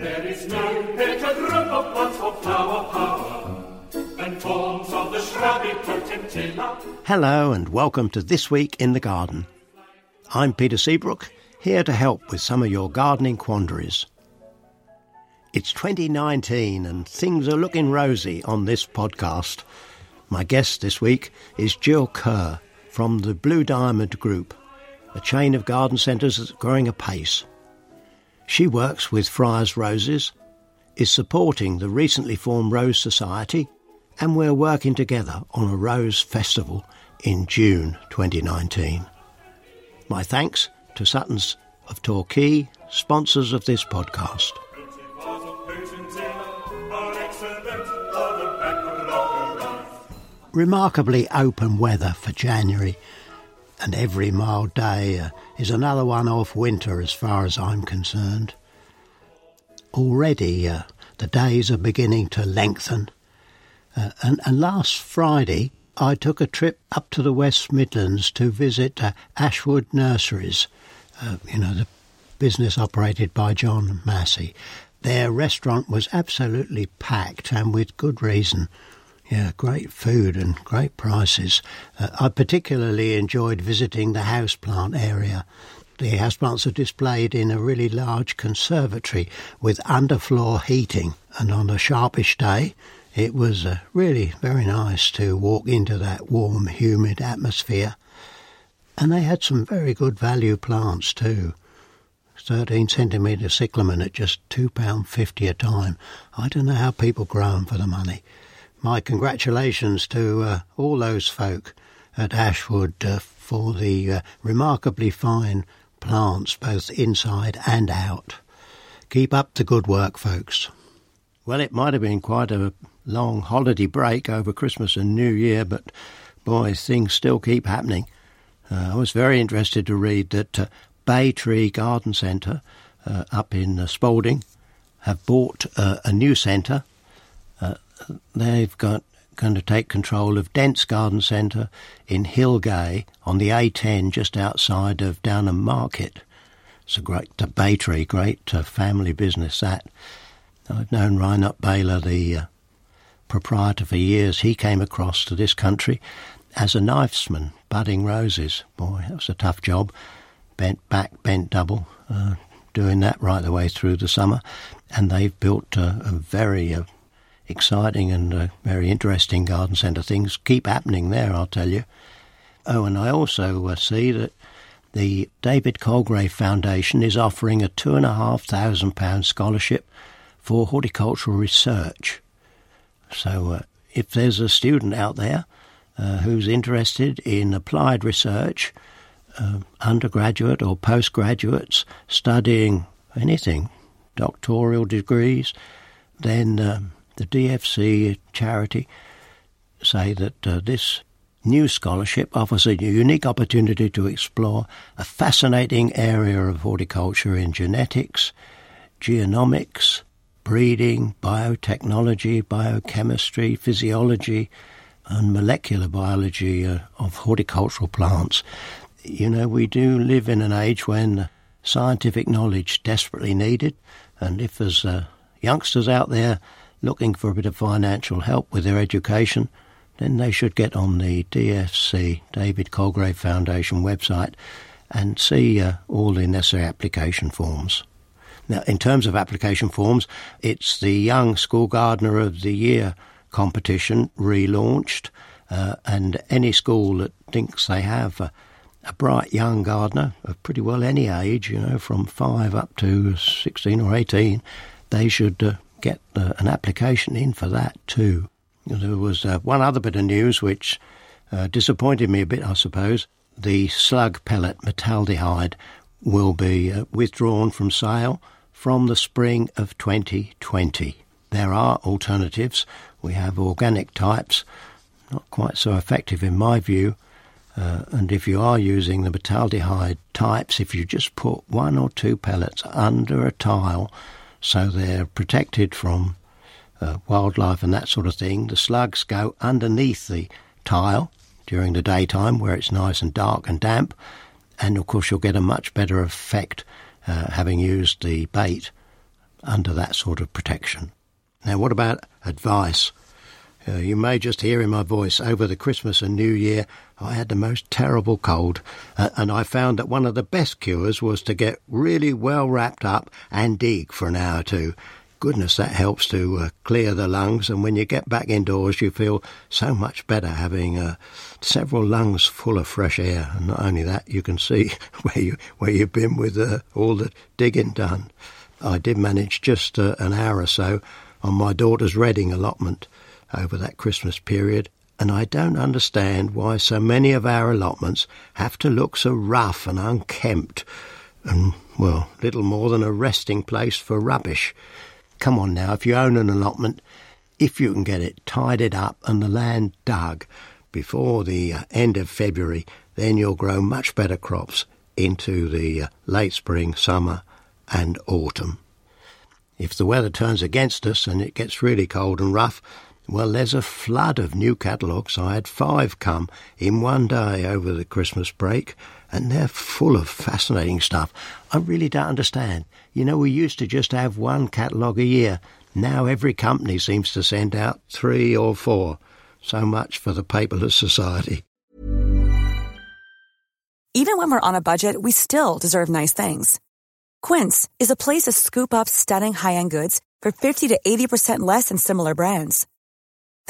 There is no better group of plants for flower power than forms of the shrubby potentilla. Hello and welcome to This Week in the Garden. I'm Peter Seabrook, here to help with some of your gardening quandaries. It's 2019 and things are looking rosy on this podcast. My guest this week is Jill Kerr from the Blue Diamond Group, a chain of garden centres that's growing apace. She works with Fryers Roses, is supporting the recently formed Rose Society, and we're working together on a Rose Festival in June 2019. My thanks to Suttons of Torquay, sponsors of this podcast. Remarkably open weather for January, and every mild day uh, is another one off winter as far as I'm concerned. Already uh, the days are beginning to lengthen, uh, and, and last Friday I took a trip up to the West Midlands to visit uh, Ashwood Nurseries, uh, you know, the business operated by John Massey. Their restaurant was absolutely packed and with good reason. Yeah, great food and great prices. Uh, I particularly enjoyed visiting the houseplant area. The houseplants are displayed in a really large conservatory with underfloor heating, and on a sharpish day, it was uh, really very nice to walk into that warm, humid atmosphere. And they had some very good value plants too. 13 centimetre cyclamen at just £2.50 a time. I don't know how people grow them for the money. My congratulations to uh, all those folk at Ashwood uh, for the uh, remarkably fine plants both inside and out. Keep up the good work, folks. Well, it might have been quite a long holiday break over Christmas and New Year, but boy, things still keep happening. Uh, I was very interested to read that uh, Bay Tree Garden Centre uh, up in Spalding have bought a new centre. They've got going to take control of Dent's Garden Centre in Hilgay on the A10 just outside of Downham Market. It's a great uh, Bay great uh, family business that. I've known Reinhard Baylor, the uh, proprietor, for years. He came across to this country as a knifesman, budding roses. Boy, that was a tough job. Bent back, bent double, uh, doing that right the way through the summer. And they've built a very uh, exciting and uh, very interesting garden centre. Things keep happening there, I'll tell you. Oh, and I also uh, see that the David Colegrave Foundation is offering a two and a half thousand pound scholarship for horticultural research. So, uh, if there's a student out there uh, who's interested in applied research, uh, undergraduate or postgraduates studying anything, doctoral degrees, then um, the DFC charity say that uh, this new scholarship offers a unique opportunity to explore a fascinating area of horticulture in genetics, genomics, breeding, biotechnology, biochemistry, physiology, and molecular biology uh, of horticultural plants. You know, we do live in an age when scientific knowledge desperately needed, and if there's uh, youngsters out there looking for a bit of financial help with their education, then they should get on the DFC, David Colegrave Foundation website, and see uh, all the necessary application forms. Now, in terms of application forms, it's the Young School Gardener of the Year competition relaunched, uh, and any school that thinks they have a, a bright young gardener of pretty well any age, you know, from five up to 16 or 18, they should uh, get uh, an application in for that too. There was uh, one other bit of news which uh, disappointed me a bit, I suppose. The slug pellet metaldehyde will be uh, withdrawn from sale from the spring of 2020. There are alternatives. We have organic types, not quite so effective in my view. Uh, and if you are using the metaldehyde types, if you just put one or two pellets under a tile so they're protected from uh, wildlife and that sort of thing, the slugs go underneath the tile during the daytime where it's nice and dark and damp. And of course, you'll get a much better effect uh, having used the bait under that sort of protection. Now, what about advice? Uh, you may just hear in my voice over the Christmas and New Year, I had the most terrible cold, uh, and I found that one of the best cures was to get really well wrapped up and dig for an hour or two. Goodness, that helps to uh, clear the lungs, and when you get back indoors, you feel so much better having uh, several lungs full of fresh air. And not only that, you can see where you where you've been with uh, all the digging done. I did manage just uh, an hour or so on my daughter's Reading allotment over that Christmas period, and I don't understand why so many of our allotments have to look so rough and unkempt and, well, little more than a resting place for rubbish. Come on now, if you own an allotment, if you can get it tidied up and the land dug before the uh, end of February, then you'll grow much better crops into the uh, late spring, summer, and autumn. If the weather turns against us and it gets really cold and rough, well, there's a flood of new catalogues. I had five come in one day over the Christmas break, and they're full of fascinating stuff. I really don't understand. You know, we used to just have one catalogue a year. Now every company seems to send out three or four. So much for the paperless society. Even when we're on a budget, we still deserve nice things. Quince is a place to scoop up stunning high end goods for 50 to 80% less than similar brands.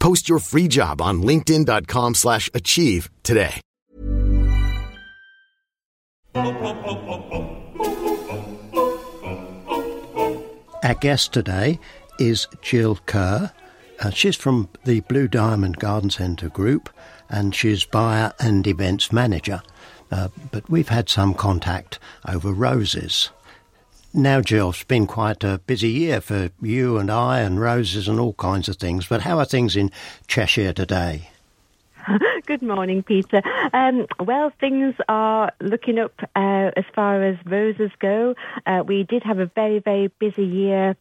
Post your free job on linkedin.com slash achieve today. Our guest today is Jill Kerr. Uh, she's from the Blue Diamond Garden Centre group and she's buyer and events manager. Uh, but we've had some contact over roses. Now, Jill, it's been quite a busy year for you and I and roses and all kinds of things. But how are things in Cheshire today? Good morning, Peter. Um, well, things are looking up uh, as far as roses go. Uh, we did have a very, very busy year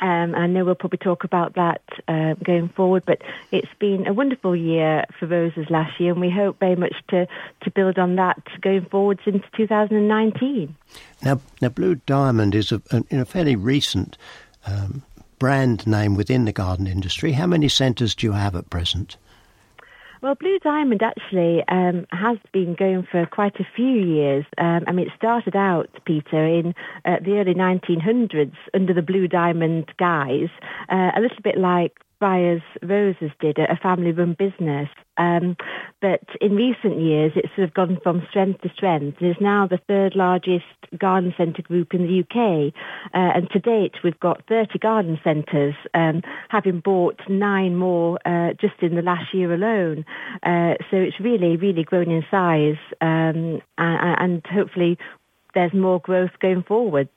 um, I know we'll probably talk about that uh, going forward, but it's been a wonderful year for roses last year, and we hope very much to, to build on that going forward into 2019. Now, now Blue Diamond is a, a, a fairly recent um, brand name within the garden industry. How many centres do you have at present? Well, Blue Diamond actually um, has been going for quite a few years. Um, I mean, it started out, Peter, in uh, the early 1900s under the Blue Diamond guise, uh, a little bit like Fryers Roses did, a family-run business. Um, but in recent years, it's sort of gone from strength to strength. It is now the third largest garden centre group in the UK. Uh, and to date, we've got 30 garden centres, um, having bought nine more uh, just in the last year alone. Uh, so it's really, really grown in size. Um, and, and hopefully there's more growth going forward.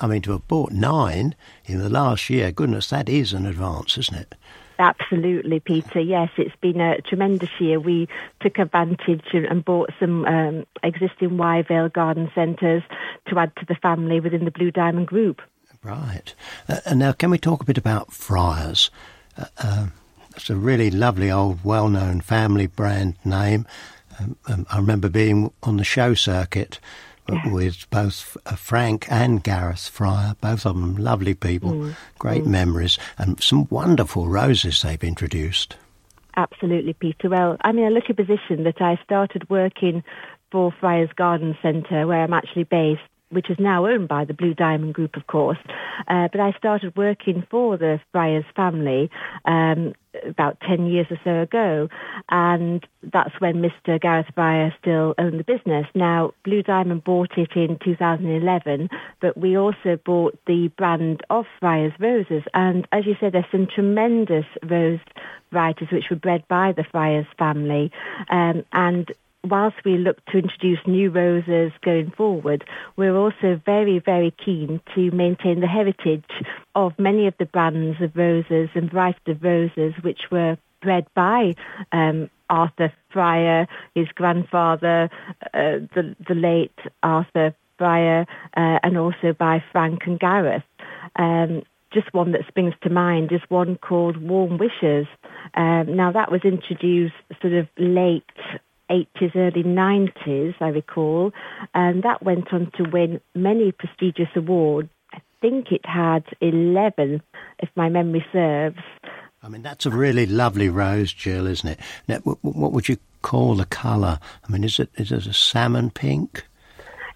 I mean, to have bought nine in the last year, goodness, that is an advance, isn't it? Absolutely, Peter. Yes, it's been a tremendous year. We took advantage and bought some um, existing Wyevale garden centres to add to the family within the Blue Diamond Group. Right. Uh, and now, can we talk a bit about Fryers? Uh, uh, it's a really lovely old, well known family brand name. Um, um, I remember being on the show circuit. With both uh, Frank and Gareth Fryer, both of them lovely people, mm. great mm. memories, and some wonderful roses they've introduced. Absolutely, Peter. Well, I'm in a lucky position that I started working for Fryers Garden Centre, where I'm actually based, which is now owned by the Blue Diamond Group, of course. Uh, but I started working for the Fryers family um, about 10 years or so ago, and that's when Mr. Gareth Fryer still owned the business. Now, Blue Diamond bought it in 2011, but we also bought the brand of Fryers Roses, and as you said, there's some tremendous rose varieties which were bred by the Fryers family, um, and whilst we look to introduce new roses going forward, we're also very, very keen to maintain the heritage of many of the brands of roses and varieties of roses which were bred by um, Arthur Fryer, his grandfather, uh, the, the late Arthur Fryer, uh, and also by Frank and Gareth. Um, just one that springs to mind is one called Warm Wishes. Um, now that was introduced sort of late 80s, early 90s, I recall, and that went on to win many prestigious awards. I think it had 11, if my memory serves. I mean, that's a really lovely rose, Jill, isn't it? Now, what would you call the colour? I mean, is it is it a salmon pink?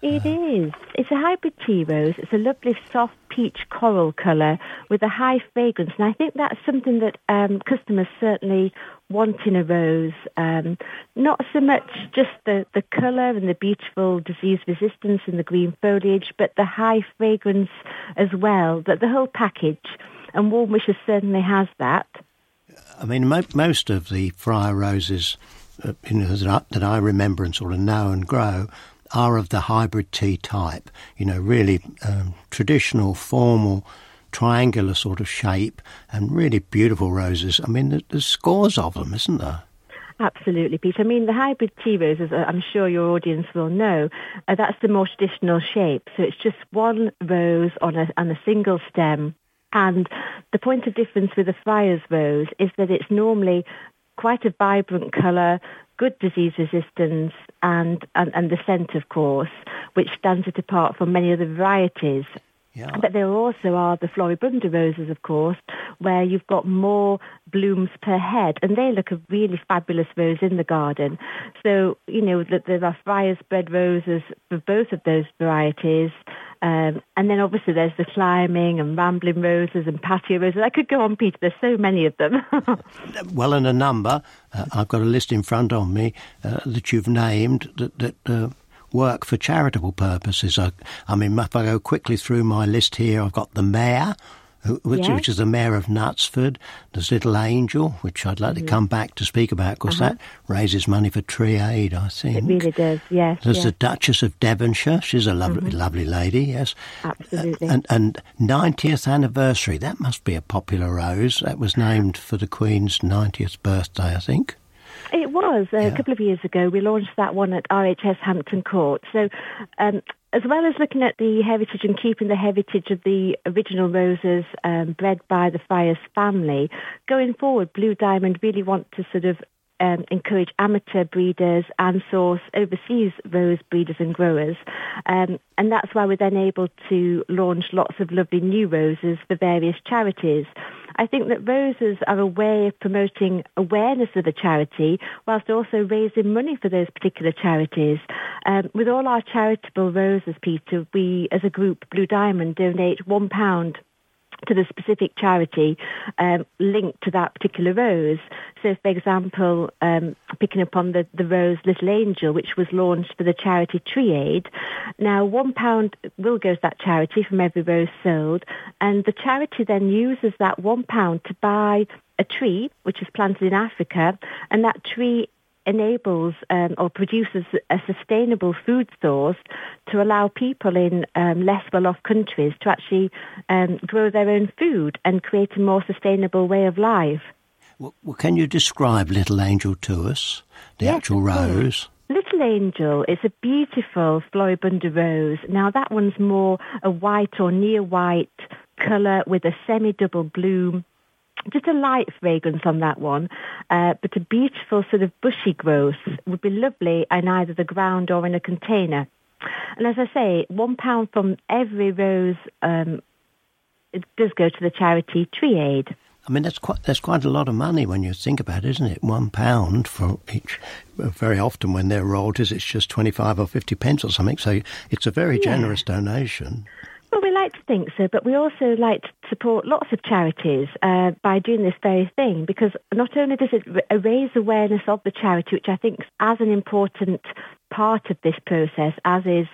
It is. It's a hybrid tea rose. It's a lovely soft peach coral colour with a high fragrance. And I think that's something that um, customers certainly want in a rose. Um, not so much just the, the colour and the beautiful disease resistance and the green foliage, but the high fragrance as well, that the whole package. And Warm Wishes certainly has that. I mean, mo- most of the Fryer roses uh, you know, that I, that I remember and sort of know and grow are of the hybrid tea type, you know, really um, traditional, formal, triangular sort of shape and really beautiful roses. I mean, there's scores of them, isn't there? Absolutely, Peter. I mean, the hybrid tea roses, uh, I'm sure your audience will know, uh, that's the more traditional shape. So it's just one rose on a, on a single stem. And the point of difference with the Fryer's rose is that it's normally quite a vibrant colour, good disease resistance and, and, and the scent, of course, which stands it apart from many other varieties. Yeah. But there also are the floribunda roses, of course, where you've got more blooms per head, and they look a really fabulous rose in the garden. So, you know, there are Fryer's bred roses for both of those varieties. Um, and then obviously there's the climbing and rambling roses and patio roses. I could go on, Peter. There's so many of them. well, and a number. Uh, I've got a list in front of me uh, that you've named that, that uh, work for charitable purposes. I, I mean, if I go quickly through my list here, I've got the mayor, which, yes. which, is the mayor of Knutsford. There's Little Angel, which I'd like mm-hmm. to come back to speak about because uh-huh. that raises money for Tree Aid, I think. It really does, yes. There's yes. the Duchess of Devonshire. She's a lovely, mm-hmm. lovely lady, yes. Absolutely. Uh, and, and 90th anniversary, that must be a popular rose. That was named for the Queen's 90th birthday, I think. It was uh, yeah. a couple of years ago. We launched that one at RHS Hampton Court. So, um, as well as looking at the heritage and keeping the heritage of the original roses um, bred by the Fryers family, going forward, Blue Diamond really want to sort of um, encourage amateur breeders and source overseas rose breeders and growers. Um, and that's why we're then able to launch lots of lovely new roses for various charities. I think that roses are a way of promoting awareness of the charity whilst also raising money for those particular charities. Um, with all our charitable roses, Peter, we as a group, Blue Diamond, donate one pound to the specific charity um, linked to that particular rose. So, for example, um, picking up on the, the rose Little Angel, which was launched for the charity Tree Aid, now one pound will go to that charity from every rose sold, and the charity then uses that one pound to buy a tree which is planted in Africa, and that tree enables um, or produces a sustainable food source to allow people in um, less well-off countries to actually um, grow their own food and create a more sustainable way of life. Well, can you describe Little Angel to us, the yes, actual rose? Little Angel is a beautiful Floribunda rose. Now that one's more a white or near white colour with a semi-double bloom just a light fragrance on that one, uh, but a beautiful sort of bushy growth would be lovely in either the ground or in a container. And as I say, one pound from every rose um, it does go to the charity Tree Aid. I mean, that's quite that's quite a lot of money when you think about it, isn't it? One pound for each. Very often, when they're royalties, it's just twenty-five or fifty pence or something. So it's a very yeah. generous donation. Well, we like to think so, but we also like to support lots of charities uh, by doing this very thing because not only does it raise awareness of the charity, which I think is as an important part of this process as is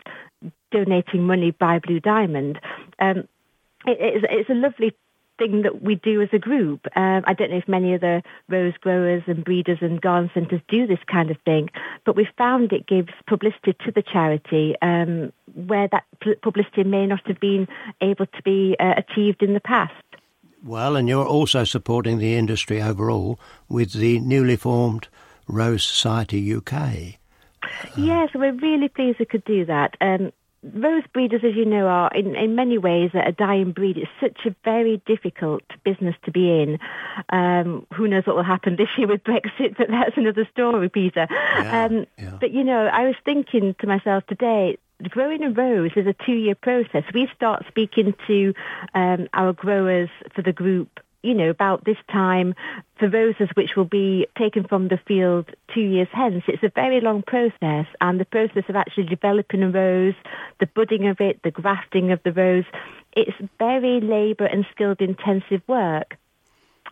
donating money by Blue Diamond, um, it, it's, it's a lovely thing that we do as a group. Um, I don't know if many other rose growers and breeders and garden centres do this kind of thing, but we've found it gives publicity to the charity um, where that publicity may not have been able to be uh, achieved in the past. Well, and you're also supporting the industry overall with the newly formed Rose Society UK. Yes, we're really pleased we could do that. Um, rose breeders, as you know, are in, in many ways a dying breed. It's such a very difficult business to be in. Um, who knows what will happen this year with Brexit, but that's another story, Peter. Yeah, um, yeah. But, you know, I was thinking to myself today, growing a rose is a two-year process. We start speaking to um, our growers for the group you know, about this time for roses which will be taken from the field two years hence. It's a very long process and the process of actually developing a rose, the budding of it, the grafting of the rose, it's very labour and skilled intensive work.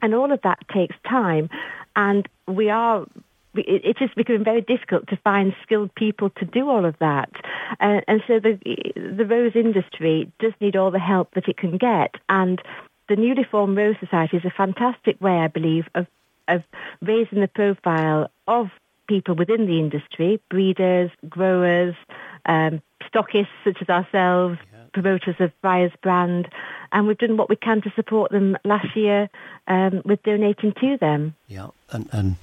And all of that takes time and we are it is becoming very difficult to find skilled people to do all of that. Uh, and so the the rose industry does need all the help that it can get. And the newly formed Rose Society is a fantastic way, I believe, of, of raising the profile of people within the industry, breeders, growers, um, stockists such as ourselves, yeah. promoters of Briar's brand, and we've done what we can to support them last year um, with donating to them. Yeah, and, and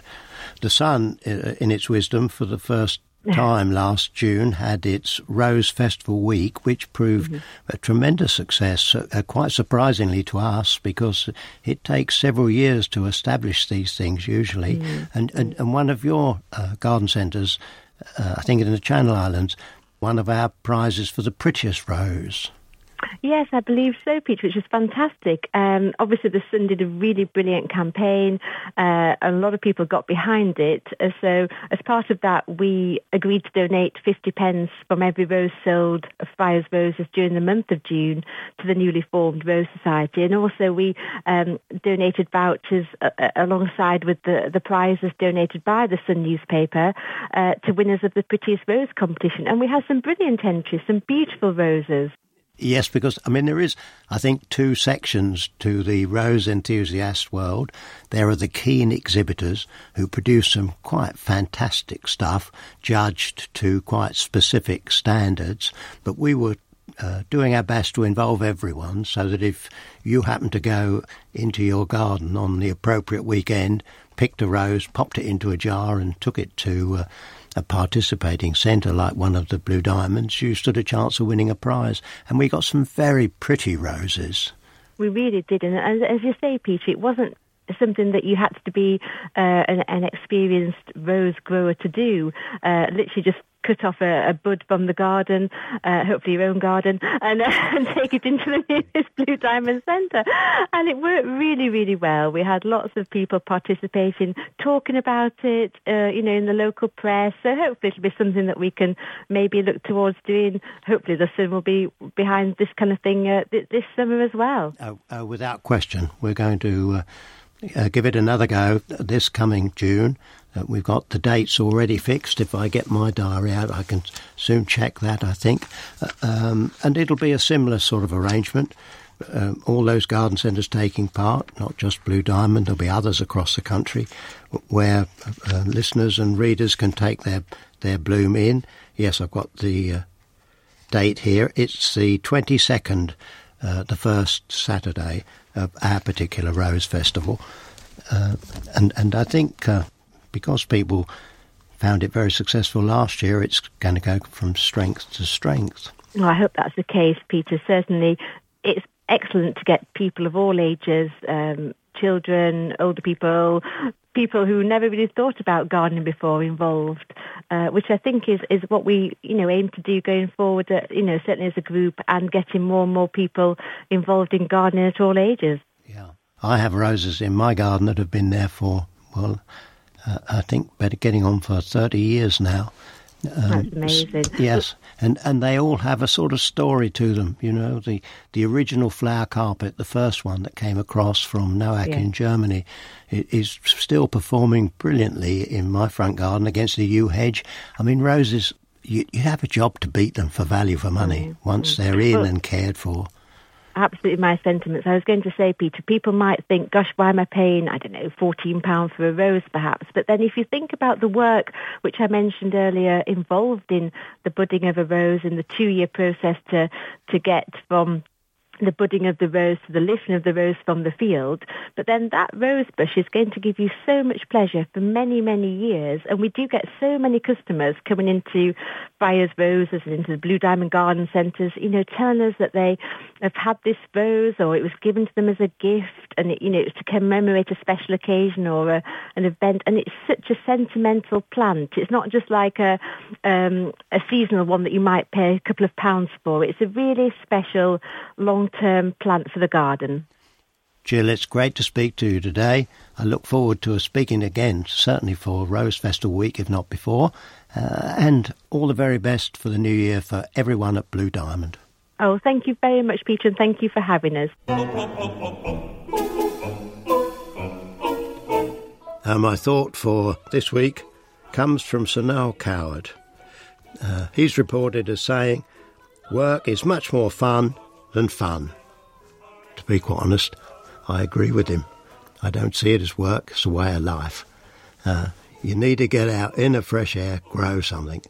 the Sun, uh, in its wisdom, for the first time last June had its Rose Festival week, which proved mm-hmm. a tremendous success, uh, quite surprisingly to us, because it takes several years to establish these things usually. Mm-hmm. And, and, and, one of your uh, garden centres, uh, I think in the Channel Islands, one of our prizes for the prettiest rose. Yes, I believe so, Peter, which is fantastic. Um, obviously, the Sun did a really brilliant campaign. Uh, a lot of people got behind it. Uh, so, as part of that, we agreed to donate 50 pence from every rose sold of Fryers Roses during the month of June to the newly formed Rose Society. And also, we um, donated vouchers uh, uh alongside with the, the prizes donated by the Sun newspaper uh, to winners of the Prettiest Rose competition. And we had some brilliant entries, some beautiful roses. Yes, because I mean there is, I think, two sections to the rose enthusiast world. There are the keen exhibitors who produce some quite fantastic stuff, judged to quite specific standards. But we were uh, doing our best to involve everyone, so that if you happen to go into your garden on the appropriate weekend, picked a rose, popped it into a jar, and took it to uh, a participating centre like one of the Blue Diamonds, you stood a chance of winning a prize. And we got some very pretty roses. We really did. And as, as you say, Peter, it wasn't something that you had to be uh, an, an, experienced rose grower to do. Uh, literally just cut off a, a bud from the garden, uh, hopefully your own garden, and, uh, and take it into the nearest Blue Diamond Centre. And it worked really, really well. We had lots of people participating, talking about it, uh, you know, in the local press. So hopefully it'll be something that we can maybe look towards doing. Hopefully the Sun will be behind this kind of thing uh, th- this summer as well. Oh, uh, without question. We're going to uh, give it another go this coming June. Uh, we've got the dates already fixed. If I get my diary out, I can soon check that, I think. Uh, um, and it'll be a similar sort of arrangement. Um, all those garden centres taking part, not just Blue Diamond, there'll be others across the country where uh, listeners and readers can take their, their bloom in. Yes, I've got the date here. It's the 22nd, uh, the first Saturday of our particular Rose Festival. And, and I think because people found it very successful last year, it's going to go from strength to strength. Well, I hope that's the case, Peter. Certainly, it's excellent to get people of all ages um, children, older people, people who never really thought about gardening before involved, uh, which I think is, is what we, you know, aim to do going forward, uh, you know, certainly as a group and getting more and more people involved in gardening at all ages. Yeah. I have roses in my garden that have been there for, well, uh, I think better getting on for 30 years now. Um, That's amazing. Yes, and and they all have a sort of story to them. You know, the the original flower carpet, the first one that came across from Noack yeah. in Germany, is still performing brilliantly in my front garden against the yew hedge. I mean, roses. You, you have a job to beat them for value for money mm-hmm. once they're in and cared for absolutely my sentiments. I was going to say, Peter, people might think, gosh, why am I paying, I don't know, £14 for a rose perhaps? But then if you think about the work which I mentioned earlier involved in the budding of a rose and the two-year process to, to get from the budding of the rose to the lifting of the rose from the field. But then that rose bush is going to give you so much pleasure for many, many years. And we do get so many customers coming into Fryers Roses and into the Blue Diamond Garden Centres, you know, telling us that they have had this rose or it was given to them as a gift and, it, you know, it's to commemorate a special occasion or a, an event. And it's such a sentimental plant. It's not just like a, um, a seasonal one that you might pay a couple of pounds for. It's a really special long long-term plant for the garden. Jill, it's great to speak to you today. I look forward to speaking again, certainly for Rose Festival Week, if not before. Uh, and all the very best for the new year for everyone at Blue Diamond. Oh, thank you very much, Peter, and thank you for having us. Now, my thought for this week comes from Sir Noel Coward. Uh, he's reported as saying, Work is much more fun than fun. To be quite honest, I agree with him. I don't see it as work, it's a way of life. Uh, you need to get out in the fresh air, grow something.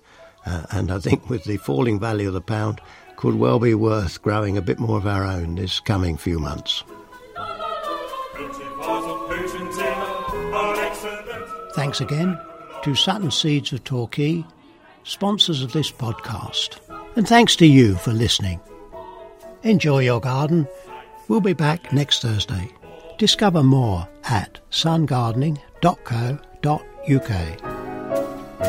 Uh, and I think with the falling value of the pound, could well be worth growing a bit more of our own this coming few months. Thanks again to Sutton Seeds of Torquay, sponsors of this podcast. And thanks to you for listening. Enjoy your garden. We'll be back next Thursday. Discover more at sungardening.co.uk.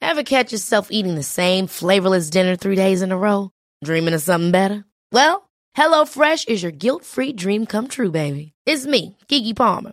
Ever catch yourself eating the same flavorless dinner three days in a row? Dreaming of something better? Well, HelloFresh is your guilt free dream come true, baby. It's me, Keke Palmer.